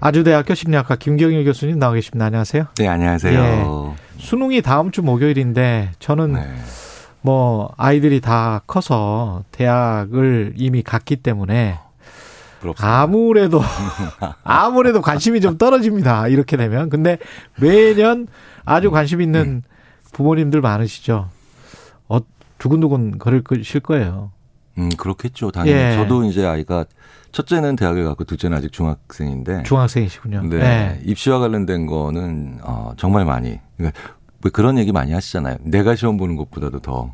아주대학교 심리학과 김경일 교수님 나와 계십니다. 안녕하세요. 네, 안녕하세요. 예, 수능이 다음 주 목요일인데 저는 네. 뭐 아이들이 다 커서 대학을 이미 갔기 때문에 부럽습니다. 아무래도 아무래도 관심이 좀 떨어집니다. 이렇게 되면 근데 매년 아주 관심 있는 부모님들 많으시죠. 어, 두근두근 거릴 거예요. 음, 그렇겠죠. 당연히. 예. 저도 이제 아이가 첫째는 대학을 갔고 둘째는 아직 중학생인데. 중학생이시군요. 네. 네. 입시와 관련된 거는 어, 정말 많이. 그러니까 뭐 그런 얘기 많이 하시잖아요. 내가 시험 보는 것보다도 더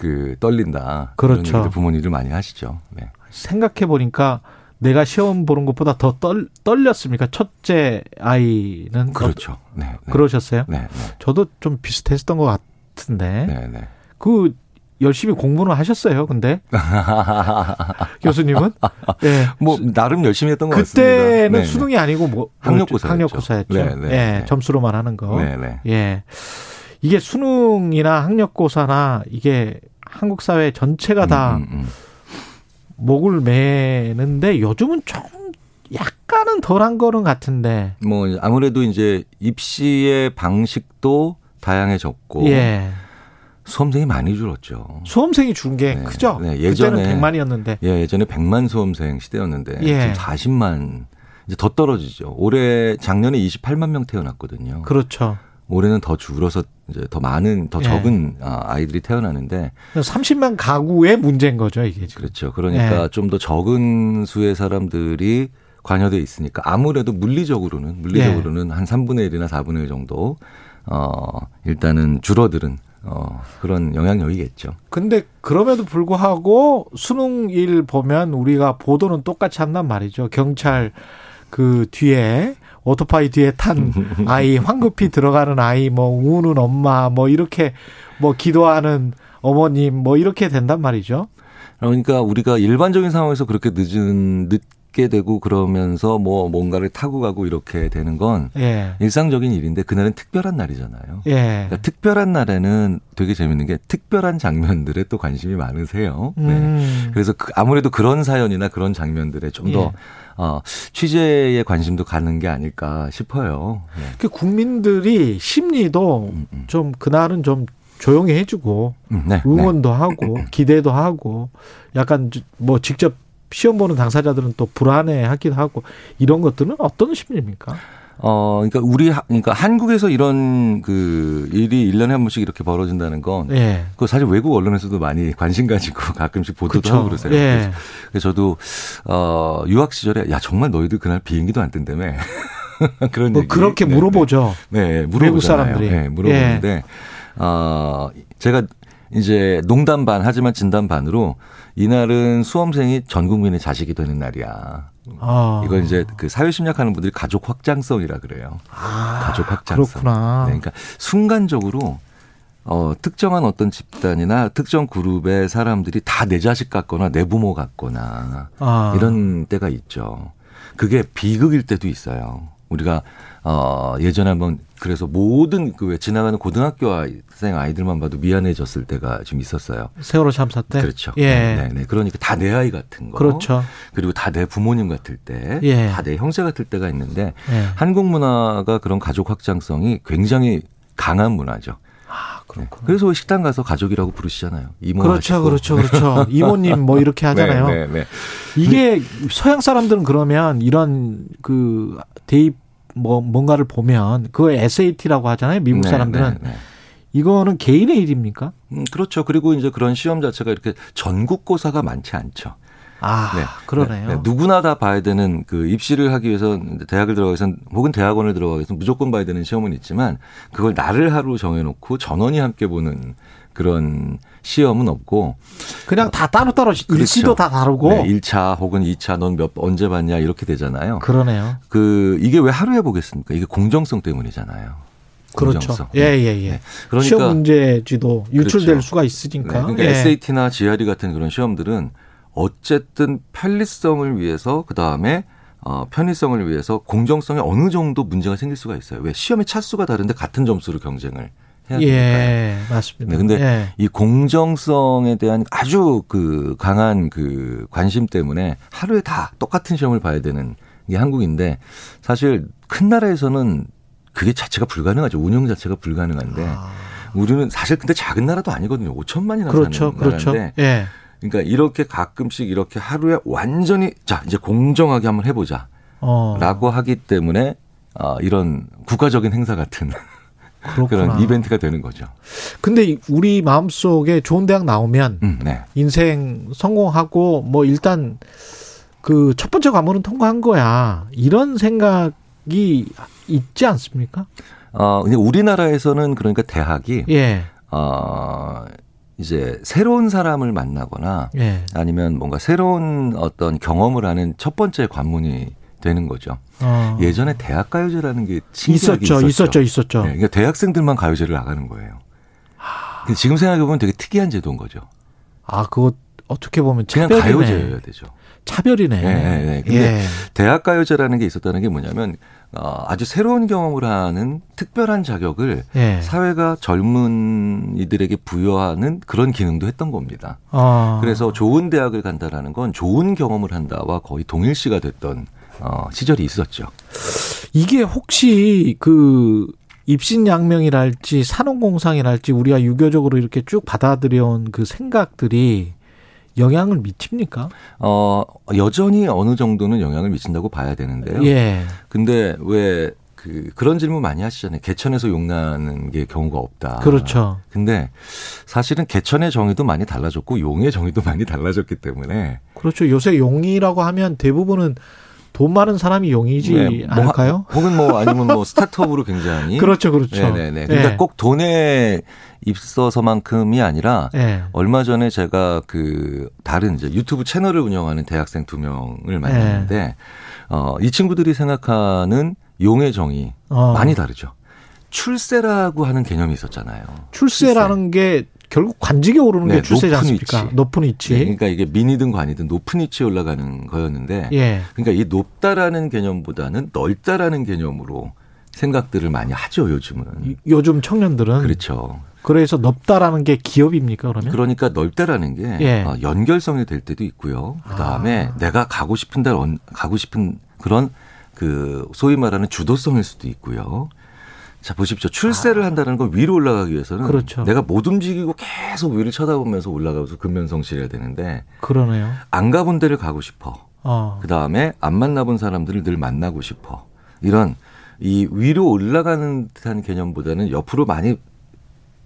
그 떨린다. 그렇죠. 부모님들 많이 하시죠. 네. 생각해 보니까 내가 시험 보는 것보다 더 떨, 떨렸습니까? 첫째 아이는 그렇죠. 네, 네. 그러셨어요? 네, 네. 저도 좀 비슷했던 것 같은데. 네, 네. 그 열심히 공부는 하셨어요. 근데 교수님은 예. 뭐 나름 열심히 했던 것 같습니다. 그때는 네, 수능이 아니고 뭐 학력고사 학력고사였죠. 네, 네, 예. 점수로만 하는 거. 네, 네. 예. 이게 수능이나 학력고사나 이게 한국 사회 전체가 다 음, 음, 음. 목을 매는데 요즘은 좀 약간은 덜한 거는 같은데. 뭐 아무래도 이제 입시의 방식도 다양해졌고. 예. 수험생이 많이 줄었죠. 수험생이 줄은 게 네. 크죠. 네. 예전에 100만이었는데. 예, 예전에 100만 수험생 시대였는데 예. 지금 40만 이제 더 떨어지죠. 올해 작년에 28만 명 태어났거든요. 그렇죠. 올해는 더 줄어서 이제 더 많은 더 예. 적은 예. 아이들이 태어나는데 30만 가구의 문제인 거죠, 이게 지금. 그렇죠. 그러니까 예. 좀더 적은 수의 사람들이 관여돼 있으니까 아무래도 물리적으로는 물리적으로는 예. 한 3분의 1이나 4분의 1 정도 어 일단은 줄어드는 어, 그런 영향력이겠죠. 근데 그럼에도 불구하고 수능일 보면 우리가 보도는 똑같이 한단 말이죠. 경찰 그 뒤에 오토바이 뒤에 탄 아이 황급히 들어가는 아이 뭐 우는 엄마 뭐 이렇게 뭐 기도하는 어머님 뭐 이렇게 된단 말이죠. 그러니까 우리가 일반적인 상황에서 그렇게 늦은 늦 게 되고 그러면서 뭐 뭔가를 타고 가고 이렇게 되는 건 예. 일상적인 일인데 그날은 특별한 날이잖아요. 예. 그러니까 특별한 날에는 되게 재밌는 게 특별한 장면들에 또 관심이 많으세요. 네. 음. 그래서 그 아무래도 그런 사연이나 그런 장면들에 좀더 예. 어, 취재에 관심도 가는 게 아닐까 싶어요. 네. 그 국민들이 심리도 음, 음. 좀 그날은 좀 조용히 해주고 음, 네, 응원도 네. 하고 기대도 하고 약간 뭐 직접 시험 보는 당사자들은 또 불안해 하기도 하고 이런 것들은 어떤 심리입니까? 어, 그러니까 우리, 그러니까 한국에서 이런 그 일이 1년에 한 번씩 이렇게 벌어진다는 건. 예. 그 사실 외국 언론에서도 많이 관심 가지고 가끔씩 보도도 그쵸. 하고 그러세요. 예. 그래서 저도, 어, 유학 시절에 야, 정말 너희들 그날 비행기도 안 뜬다며. 그런 뭐 얘기. 그렇게 네, 물어보죠. 네, 네 물어보잖아요. 외국 사람들이. 네, 물어보는데, 예. 어, 제가 이제 농담 반 하지만 진담 반으로 이날은 수험생이 전 국민의 자식이 되는 날이야. 아. 이건 이제 그 사회 심리학하는 분들이 가족 확장성이라 그래요. 아, 가족 확장성. 그렇구나. 네, 그러니까 순간적으로 어, 특정한 어떤 집단이나 특정 그룹의 사람들이 다 내 자식 같거나 내 부모 같거나 아. 이런 때가 있죠. 그게 비극일 때도 있어요. 우리가 어, 예전에 한번 그래서 모든 그 왜 지나가는 고등학교생 아이들만 봐도 미안해졌을 때가 좀 있었어요. 세월호 참사 때. 그렇죠. 예. 네, 네. 네. 그러니까 다 내 아이 같은 거. 그렇죠. 그리고 다 내 부모님 같을 때, 예. 다내 형제 같을 때가 있는데 예. 한국 문화가 그런 가족 확장성이 굉장히 강한 문화죠. 아, 그렇구나. 네. 그래서 식당 가서 가족이라고 부르시잖아요. 이모 그렇죠, 하시고. 그렇죠, 그렇죠. 이모님 뭐 이렇게 네, 하잖아요. 네, 네, 네. 이게 서양 사람들은 그러면 이런 그 대입 뭐 뭔가를 보면 그 SAT라고 하잖아요. 미국 네, 사람들은 네, 네. 이거는 개인의 일입니까? 음, 그렇죠. 그리고 이제 그런 시험 자체가 이렇게 전국고사가 많지 않죠. 아, 네. 그러네요. 네, 네. 누구나 다 봐야 되는 그 입시를 하기 위해서 대학을 들어가기 위해서 혹은 대학원을 들어가기 위해서 무조건 봐야 되는 시험은 있지만 그걸 날을 하루 정해놓고 전원이 함께 보는 그런 시험은 없고 그냥 다 따로따로 그렇죠. 일시도 다 다르고 네, 1차 혹은 2차 넌 몇 언제 봤냐 이렇게 되잖아요. 그러네요. 그 이게 왜 하루에 보겠습니까? 이게 공정성 때문이잖아요. 그렇죠. 예, 예, 예. 네. 그러니까 시험 문제지도 유출될 그렇죠. 수가 있으니까. 네. 그러니까 예. SAT나 GRE 같은 그런 시험들은 어쨌든 편리성을 위해서 그 다음에 어, 편의성을 위해서 공정성에 어느 정도 문제가 생길 수가 있어요. 왜 시험의 차수가 다른데 같은 점수로 경쟁을 해야 되니까. 예, 맞습니다. 네, 근데 예. 이 공정성에 대한 아주 그 강한 그 관심 때문에 하루에 다 똑같은 시험을 봐야 되는 게 한국인데 사실 큰 나라에서는 그게 자체가 불가능하죠. 운영 자체가 불가능한데 아. 우리는 사실 근데 작은 나라도 아니거든요. 5천만이나 그렇죠, 사는 그렇죠. 나라인데 예. 그러니까 이렇게 가끔씩 이렇게 하루에 완전히 자 이제 공정하게 한번 해보자. 어. 라고 하기 때문에 어, 이런 국가적인 행사 같은 그런 이벤트가 되는 거죠. 근데 우리 마음속에 좋은 대학 나오면 음, 네. 인생 성공하고 뭐 일단 그 첫 번째 과목은 통과한 거야. 이런 생각이 있지 않습니까? 어, 근데 우리나라에서는 그러니까 대학이 예. 어, 이제 새로운 사람을 만나거나 예. 아니면 뭔가 새로운 어떤 경험을 하는 첫 번째 관문이 되는 거죠. 어. 예전에 대학 가요제라는 게 있었죠, 있었죠, 있었죠, 있었죠. 네, 그러니까 대학생들만 가요제를 나가는 거예요. 하... 지금 생각해 보면 되게 특이한 제도인 거죠. 아, 그거 어떻게 보면 그냥 가요제여야 되죠. 차별이네. 네, 네, 네. 근데 예. 대학 가요제라는 게 있었다는 게 뭐냐면 어, 아주 새로운 경험을 하는 특별한 자격을 예. 사회가 젊은 이들에게 부여하는 그런 기능도 했던 겁니다. 아. 그래서 좋은 대학을 간다라는 건 좋은 경험을 한다와 거의 동일시가 됐던 어, 시절이 있었죠. 이게 혹시 그 입신양명이랄지 산업공상이랄지 우리가 유교적으로 이렇게 쭉 받아들여온 그 생각들이 영향을 미칩니까? 어, 여전히 어느 정도는 영향을 미친다고 봐야 되는데요. 예. 근데 왜 그, 그런 질문 많이 하시잖아요. 개천에서 용나는 게 경우가 없다. 그렇죠. 근데 사실은 개천의 정의도 많이 달라졌고 용의 정의도 많이 달라졌기 때문에. 그렇죠. 요새 용이라고 하면 대부분은 돈 많은 사람이 용이지 네, 뭐, 않을까요? 혹은 뭐 아니면 뭐 스타트업으로 굉장히 그렇죠, 그렇죠. 네네네. 그러니까 네. 꼭 돈에 입서서만큼이 아니라 네. 얼마 전에 제가 그 다른 이제 유튜브 채널을 운영하는 대학생 두 명을 만났는데 네. 어이 친구들이 생각하는 용의 정의 어. 많이 다르죠. 출세라고 하는 개념이 있었잖아요. 출세라는 출세. 게 결국 관직에 오르는 네, 게 추세지 않습니까? 위치. 높은 위치. 네, 그러니까 이게 민이든 관이든 높은 위치에 올라가는 거였는데, 예. 그러니까 이 높다라는 개념보다는 넓다라는 개념으로 생각들을 많이 하죠 요즘은. 요즘 청년들은 그렇죠. 그래서 넓다라는 게 기업입니까 그러면? 그러니까 넓다라는 게 예. 어, 연결성이 될 때도 있고요. 그 다음에 아. 내가 가고 싶은 데 가고 싶은 그런 그 소위 말하는 주도성일 수도 있고요. 자 보십시오. 출세를 아. 한다는 건 위로 올라가기 위해서는 그렇죠. 내가 못 움직이고 계속 위를 쳐다보면서 올라가서 근면성실해야 되는데 그러네요. 안 가본 데를 가고 싶어. 어. 그 다음에 안 만나본 사람들을 늘 만나고 싶어. 이런 이 위로 올라가는 듯한 개념보다는 옆으로 많이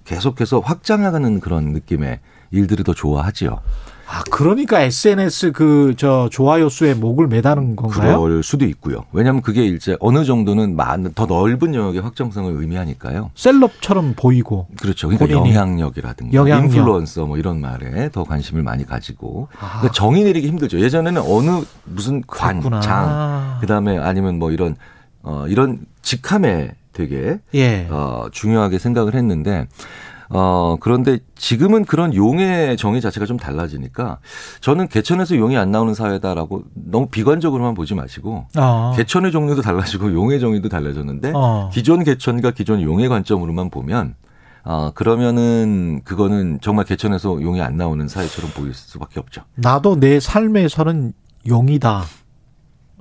계속해서 확장해가는 그런 느낌의 일들을 더 좋아하지요. 아, 그러니까 SNS 그 저 좋아요 수에 목을 매다는 건가요? 그럴 수도 있고요. 왜냐하면 그게 이제 어느 정도는 많은 더 넓은 영역의 확장성을 의미하니까요. 셀럽처럼 보이고. 그렇죠. 그러니까 영향력이라든가 영향력. 인플루언서 뭐 이런 말에 더 관심을 많이 가지고 아. 그러니까 정의 내리기 힘들죠. 예전에는 어느 무슨 관, 그렇구나. 장, 그다음에 아니면 뭐 이런 어 이런 직함에 되게 예. 어 중요하게 생각을 했는데 어, 그런데 지금은 그런 용의 정의 자체가 좀 달라지니까 저는 개천에서 용이 안 나오는 사회다라고 너무 비관적으로만 보지 마시고 어. 개천의 종류도 달라지고 용의 정의도 달라졌는데 어. 기존 개천과 기존 용의 관점으로만 보면 어, 그러면은 그거는 정말 개천에서 용이 안 나오는 사회처럼 보일 수밖에 없죠. 나도 내 삶에서는 용이다.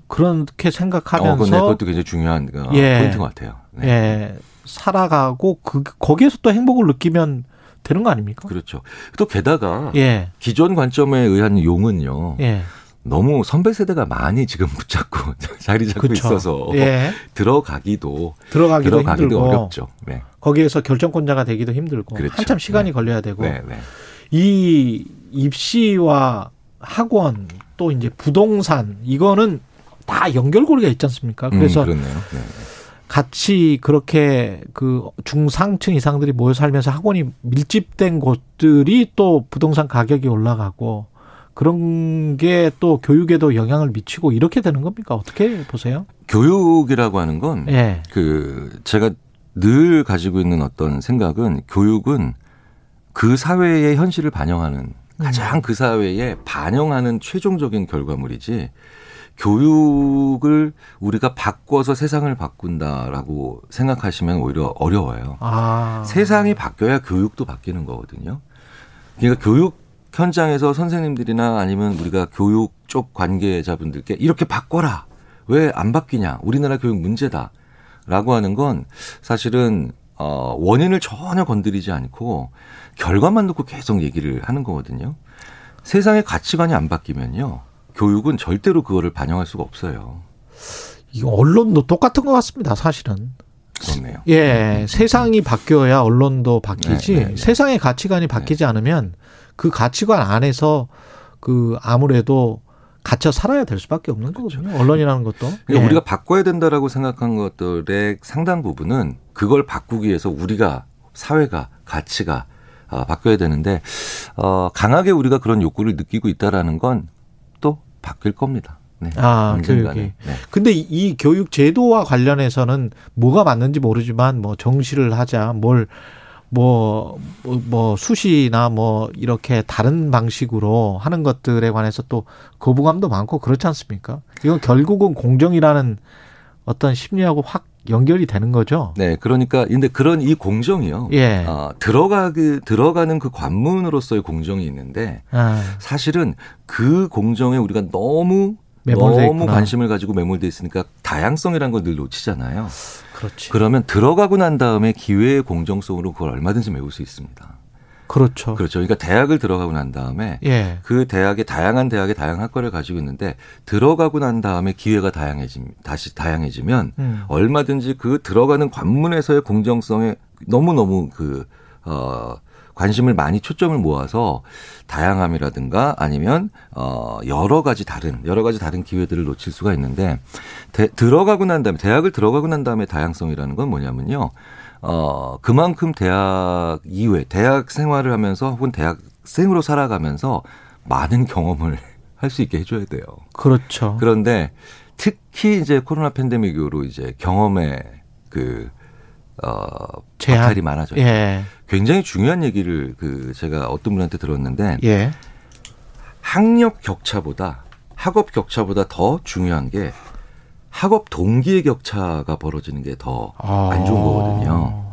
그렇게 생각하면서 어, 네, 그것도 굉장히 중요한 어, 예. 포인트 것 같아요. 네. 예. 살아가고 그 거기에서 또 행복을 느끼면 되는 거 아닙니까? 그렇죠. 또 게다가 예. 기존 관점에 의한 용은요. 예. 너무 선배 세대가 많이 지금 붙잡고 자리 잡고 그렇죠. 있어서 예. 들어가기도 들어가기도, 들어가기도 힘들고 어렵죠. 네. 거기에서 결정권자가 되기도 힘들고 그렇죠. 한참 시간이 네. 걸려야 되고 네, 네. 이 입시와 학원 또 이제 부동산 이거는 다 연결고리가 있지 않습니까? 그래서 음, 같이 그렇게 그 중상층 이상들이 모여 살면서 학원이 밀집된 곳들이 또 부동산 가격이 올라가고 그런 게 또 교육에도 영향을 미치고 이렇게 되는 겁니까? 어떻게 보세요? 교육이라고 하는 건, 예. 그, 제가 늘 가지고 있는 어떤 생각은 교육은 그 사회의 현실을 반영하는 가장 음. 그 사회에 반영하는 최종적인 결과물이지 교육을 우리가 바꿔서 세상을 바꾼다라고 생각하시면 오히려 어려워요. 아. 세상이 바뀌어야 교육도 바뀌는 거거든요. 그러니까 교육 현장에서 선생님들이나 아니면 우리가 교육 쪽 관계자분들께 이렇게 바꿔라. 왜 안 바뀌냐? 우리나라 교육 문제다. 라고 하는 건 사실은 어 원인을 전혀 건드리지 않고 결과만 놓고 계속 얘기를 하는 거거든요. 세상의 가치관이 안 바뀌면요. 교육은 절대로 그거를 반영할 수가 없어요. 이 언론도 똑같은 것 같습니다, 사실은. 그렇네요. 예, 세상이 바뀌어야 언론도 바뀌지. 네, 네, 네. 세상의 가치관이 바뀌지 네. 않으면 그 가치관 안에서 그 아무래도 갇혀 살아야 될 수밖에 없는 그렇죠. 거거든요. 언론이라는 것도. 그러니까 예. 우리가 바꿔야 된다라고 생각한 것들의 상당 부분은 그걸 바꾸기 위해서 우리가 사회가 가치가 아, 바뀌어야 되는데 어, 강하게 우리가 그런 욕구를 느끼고 있다라는 건또 바뀔 겁니다. 네. 아, 교육이. 네. 근데 이 교육 제도와 관련해서는 뭐가 맞는지 모르지만 뭐 정시를 하자, 뭘 뭐, 뭐, 뭐, 수시나 뭐, 이렇게 다른 방식으로 하는 것들에 관해서 또 거부감도 많고 그렇지 않습니까? 이건 결국은 공정이라는 어떤 심리하고 확 연결이 되는 거죠. 네, 그러니까 근데 그런 이 공정이요. 예. 어, 들어가그 들어가는 그 관문으로서의 공정이 있는데 아. 사실은 그 공정에 우리가 너무 너무 있구나. 관심을 가지고 매몰돼 있으니까 다양성이라는 걸 늘 놓치잖아요. 그렇지. 그러면 들어가고 난 다음에 기회의 공정성으로 그걸 얼마든지 메울 수 있습니다. 그렇죠. 그렇죠. 그러니까 대학을 들어가고 난 다음에 예. 그 대학의 다양한 대학의 다양한 학과를 가지고 있는데 들어가고 난 다음에 기회가 다양해짐 다시 다양해지면 음. 얼마든지 그 들어가는 관문에서의 공정성에 너무 너무 그 어 관심을 많이 초점을 모아서 다양함이라든가 아니면 어 여러 가지 다른 여러 가지 다른 기회들을 놓칠 수가 있는데 대, 들어가고 난 다음에 대학을 들어가고 난 다음에 다양성이라는 건 뭐냐면요. 어 그만큼 대학 이후에 대학 생활을 하면서 혹은 대학생으로 살아가면서 많은 경험을 할 수 있게 해줘야 돼요. 그렇죠. 그런데 특히 이제 코로나 팬데믹 이후로 이제 경험의 그 어, 제한이 많아져요. 예. 굉장히 중요한 얘기를 그 제가 어떤 분한테 들었는데 예. 학력 격차보다 학업 격차보다 더 중요한 게 학업 동기의 격차가 벌어지는 게 더안 아. 좋은 거거든요.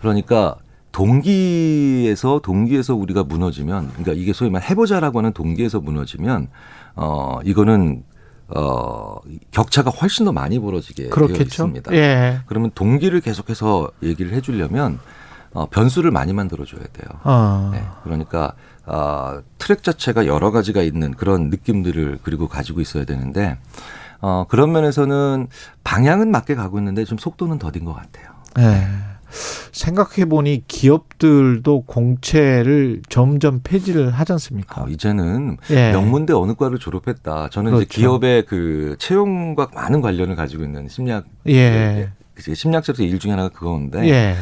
그러니까 동기에서 동기에서 우리가 무너지면 그러니까 이게 소위 말 해보자라고 하는 동기에서 무너지면 어 이거는 어, 격차가 훨씬 더 많이 벌어지게 그렇겠죠? 되어 있습니다. 예. 그러면 동기를 계속해서 얘기를 해주려면 어, 변수를 많이 만들어줘야 돼요. 어. 네. 그러니까 어, 트랙 자체가 여러 가지가 있는 그런 느낌들을 그리고 가지고 있어야 되는데 어, 그런 면에서는 방향은 맞게 가고 있는데 좀 속도는 더딘 것 같아요. 네. 생각해 보니 기업들도 공채를 점점 폐지를 하지 않습니까? 어, 이제는 예. 명문대 어느 과를 졸업했다. 저는 그렇죠. 이제 기업의 그 채용과 많은 관련을 가지고 있는 심리학 예. 심리학자로서 일 중에 하나가 그건데 예.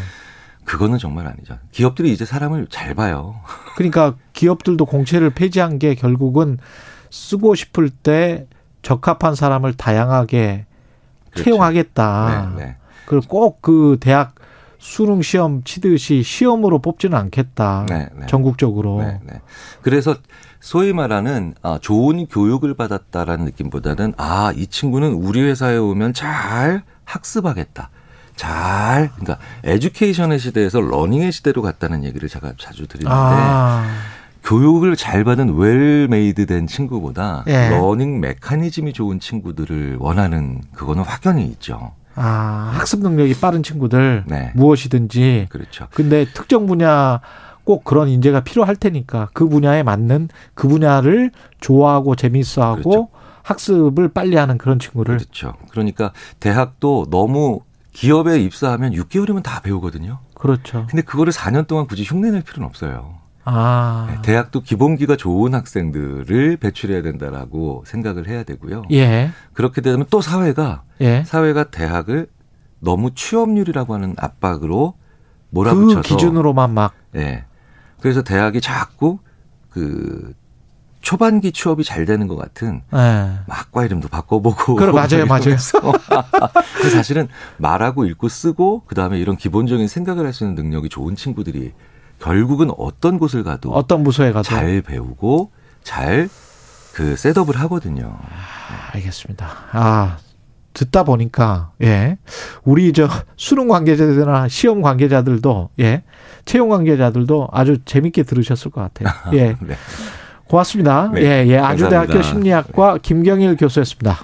그거는 정말 아니죠. 기업들이 이제 사람을 잘 봐요. 그러니까 기업들도 공채를 폐지한 게 결국은 쓰고 싶을 때 적합한 사람을 다양하게 그렇죠. 채용하겠다. 네, 네. 그리고 꼭 그 대학 수능 시험 치듯이 시험으로 뽑지는 않겠다. 네, 네. 전국적으로. 네, 네. 그래서 소위 말하는 아, 좋은 교육을 받았다라는 느낌보다는 아, 이 친구는 우리 회사에 오면 잘 학습하겠다. 잘 그러니까 education의 시대에서 learning의 시대로 갔다는 얘기를 제가 자주 드리는데 아. 교육을 잘 받은 well-made 된 친구보다 예. learning 메커니즘이 좋은 친구들을 원하는 그거는 확연히 있죠. 아, 학습 능력이 빠른 친구들 네. 무엇이든지 그렇죠. 근데 특정 분야 꼭 그런 인재가 필요할 테니까 그 분야에 맞는 그 분야를 좋아하고 재미있어하고 그렇죠. 학습을 빨리 하는 그런 친구를 그렇죠. 그러니까 대학도 너무 기업에 입사하면 6개월이면 다 배우거든요. 그렇죠. 근데 그거를 4년 동안 굳이 흉내낼 필요는 없어요. 아. 네, 대학도 기본기가 좋은 학생들을 배출해야 된다라고 생각을 해야 되고요. 예. 그렇게 되면 또 사회가 예. 사회가 대학을 너무 취업률이라고 하는 압박으로 몰아붙여서 그 기준으로만 막 예. 그래서 대학이 자꾸 그 초반기 취업이 잘 되는 것 같은 네. 학과 이름도 바꿔보고 그래 맞아요 맞아요 사실은 말하고 읽고 쓰고 그다음에 이런 기본적인 생각을 할 수 있는 능력이 좋은 친구들이 결국은 어떤 곳을 가도 어떤 부서에 가도 잘 배우고 잘 그 셋업을 하거든요. 아, 알겠습니다. 아 듣다 보니까 예 우리 저 수능 관계자들이나 시험 관계자들도 예 채용 관계자들도 아주 재밌게 들으셨을 것 같아요. 예 네. 고맙습니다. 네, 예 예 아주대학교 심리학과 김경일 교수였습니다.